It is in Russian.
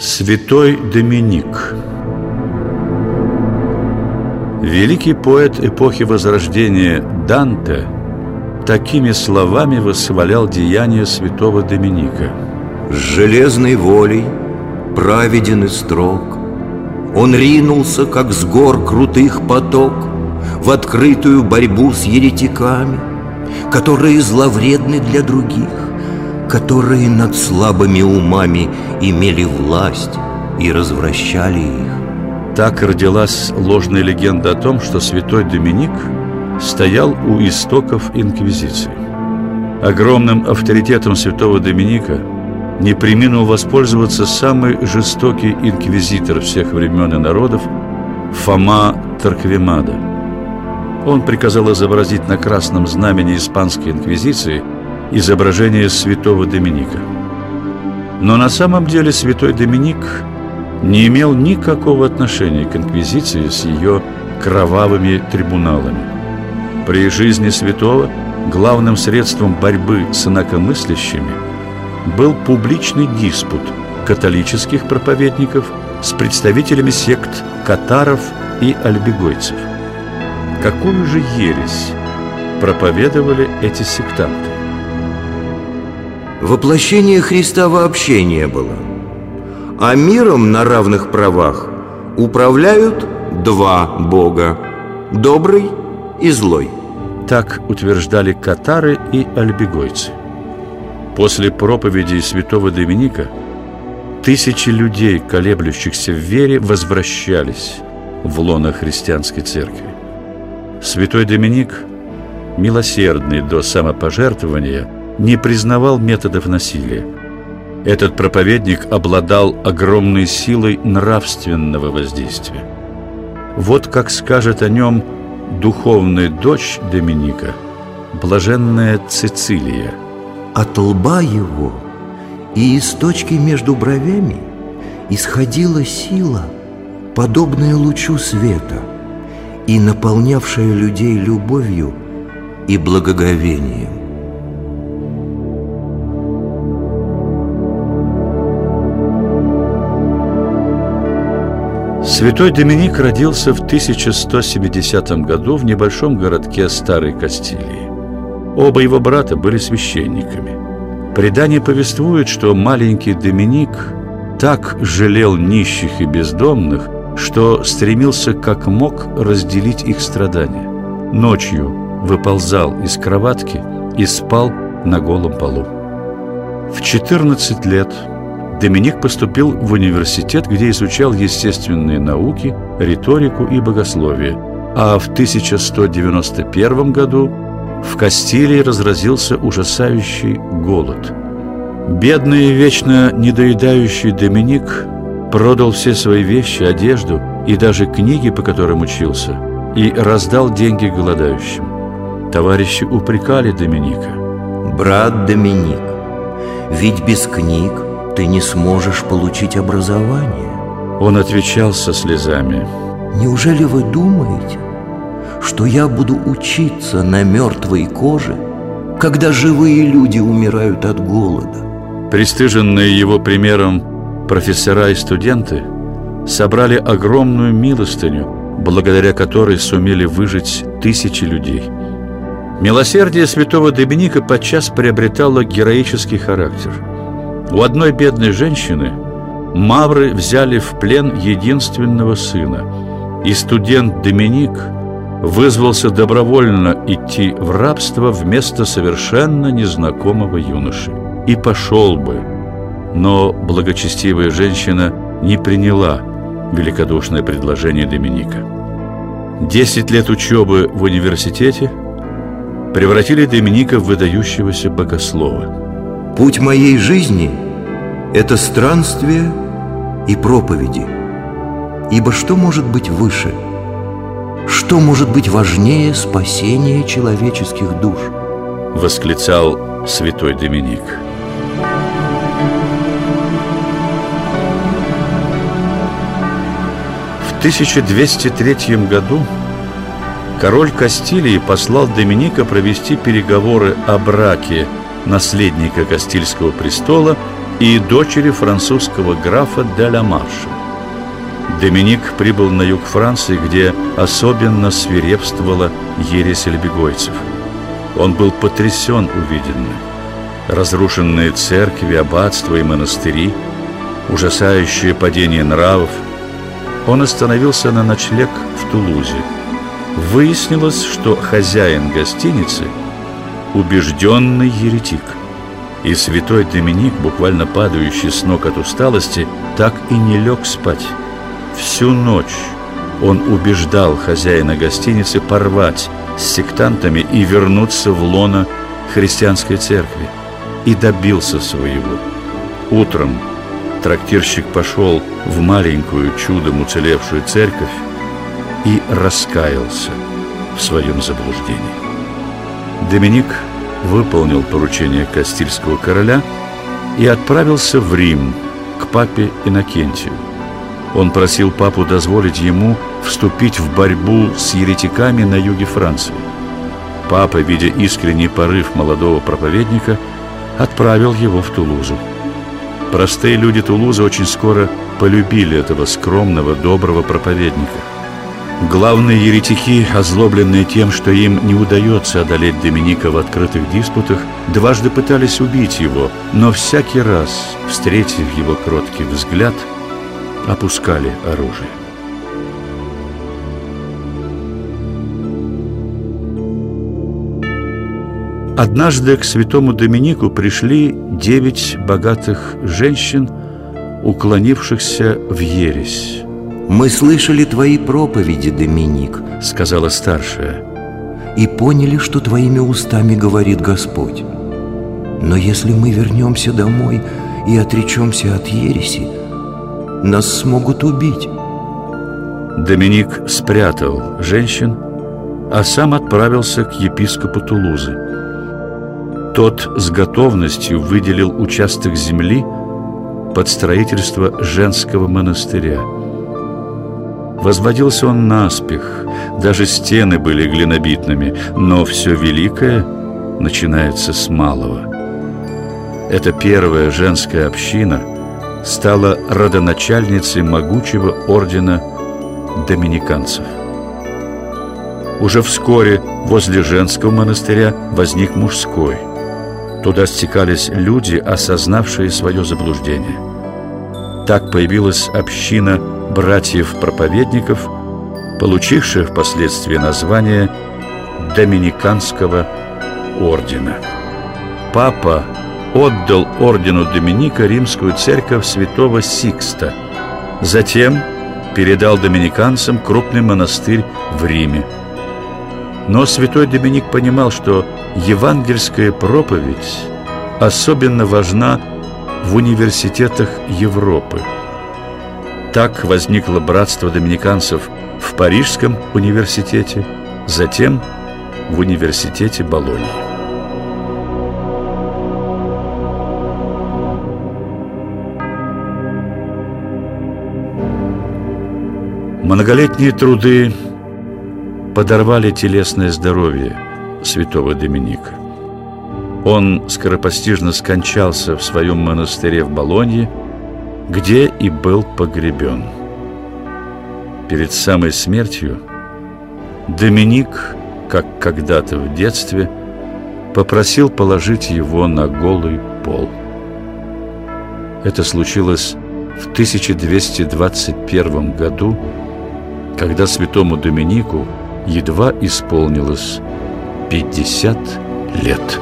Святой Доминик. Великий поэт эпохи Возрождения Данте такими словами восхвалял деяния святого Доминика. С железной волей, праведен и строг, Он ринулся, как с гор крутых поток, В открытую борьбу с еретиками, Которые зловредны для других, Которые над слабыми умами имели власть и развращали их. Так родилась ложная легенда о том, что святой Доминик стоял у истоков инквизиции. Огромным авторитетом святого Доминика не приминул воспользоваться самый жестокий инквизитор всех времен и народов Фома Тарквемада. Он приказал изобразить на красном знамени испанской инквизиции изображение святого Доминика. Но на самом деле святой Доминик не имел никакого отношения к инквизиции с ее кровавыми трибуналами. При жизни святого главным средством борьбы с инакомыслящими был публичный диспут католических проповедников с представителями сект катаров и альбегойцев. Какую же ересь проповедовали эти сектанты? Воплощения Христа вообще не было – а миром на равных правах управляют два бога – добрый и злой. Так утверждали катары и альбегойцы. После проповеди святого Доминика тысячи людей, колеблющихся в вере, возвращались в лоно христианской церкви. Святой Доминик, милосердный до самопожертвования, не признавал методов насилия – этот проповедник обладал огромной силой нравственного воздействия. Вот как скажет о нем духовная дочь Доминика, блаженная Цицилия. От лба его и из точки между бровями исходила сила, подобная лучу света, и наполнявшая людей любовью и благоговением. Святой Доминик родился в 1170 году в небольшом городке Старой Кастилии. Оба его брата были священниками. Предание повествует, что маленький Доминик так жалел нищих и бездомных, что стремился как мог разделить их страдания. Ночью выползал из кроватки и спал на голом полу. В 14 лет Доминик поступил в университет, где изучал естественные науки, риторику и богословие, а в 1191 году в Кастилии разразился ужасающий голод. Бедный и вечно недоедающий Доминик продал все свои вещи, одежду и даже книги, по которым учился, и раздал деньги голодающим. Товарищи упрекали Доминика. «Брат Доминик, ведь без книг – ты не сможешь получить образование. Он отвечал со слезами. Неужели вы думаете, что я буду учиться на мертвой коже, когда живые люди умирают от голода? Пристыженные его примером профессора и студенты собрали огромную милостыню, благодаря которой сумели выжить тысячи людей. Милосердие святого Доминика подчас приобретало героический характер – у одной бедной женщины мавры взяли в плен единственного сына, и студент Доминик вызвался добровольно идти в рабство вместо совершенно незнакомого юноши. И пошел бы, но благочестивая женщина не приняла великодушное предложение Доминика. Десять лет учебы в университете превратили Доминика в выдающегося богослова – Путь моей жизни – это странствие и проповеди. Ибо что может быть выше? Что может быть важнее спасения человеческих душ? Восклицал святой Доминик. В 1203 году король Кастилии послал Доминика провести переговоры о браке наследника Кастильского престола и дочери французского графа де ла Марша. Доминик прибыл на юг Франции, где особенно свирепствовала ересь альбегойцев. Он был потрясен увиденным. Разрушенные церкви, аббатства и монастыри, ужасающее падение нравов. Он остановился на ночлег в Тулузе. Выяснилось, что хозяин гостиницы – убежденный еретик. И святой Доминик, буквально падающий с ног от усталости, так и не лег спать. Всю ночь он убеждал хозяина гостиницы порвать с сектантами и вернуться в лоно христианской церкви. И добился своего. Утром трактирщик пошел в маленькую чудом уцелевшую церковь и раскаялся в своем заблуждении. Доминик выполнил поручение Кастильского короля и отправился в Рим к папе Иннокентию. Он просил папу дозволить ему вступить в борьбу с еретиками на юге Франции. Папа, видя искренний порыв молодого проповедника, отправил его в Тулузу. Простые люди Тулузы очень скоро полюбили этого скромного, доброго проповедника. Главные еретики, озлобленные тем, что им не удается одолеть Доминика в открытых диспутах, дважды пытались убить его, но всякий раз, встретив его кроткий взгляд, опускали оружие. Однажды к святому Доминику пришли девять богатых женщин, уклонившихся в ересь. «Мы слышали твои проповеди, Доминик», — сказала старшая. «И поняли, что твоими устами говорит Господь. Но если мы вернемся домой и отречемся от ереси, нас смогут убить». Доминик спрятал женщин, а сам отправился к епископу Тулузы. Тот с готовностью выделил участок земли под строительство женского монастыря. Возводился он наспех, даже стены были глинобитными, но все великое начинается с малого. Эта первая женская община стала родоначальницей могучего ордена доминиканцев. Уже вскоре возле женского монастыря возник мужской – Туда стекались люди, осознавшие свое заблуждение. Так появилась община братьев-проповедников, получившая впоследствии название Доминиканского ордена. Папа отдал ордену Доминика римскую церковь святого Сикста. Затем передал доминиканцам крупный монастырь в Риме. Но святой Доминик понимал, что евангельская проповедь особенно важна в университетах Европы. Так возникло братство доминиканцев в Парижском университете, затем в университете Болонии. Многолетние труды подорвали телесное здоровье святого Доминика. Он скоропостижно скончался в своем монастыре в Болонье, где и был погребен. Перед самой смертью Доминик, как когда-то в детстве, попросил положить его на голый пол. Это случилось в 1221 году, когда святому Доминику едва исполнилось 50 лет.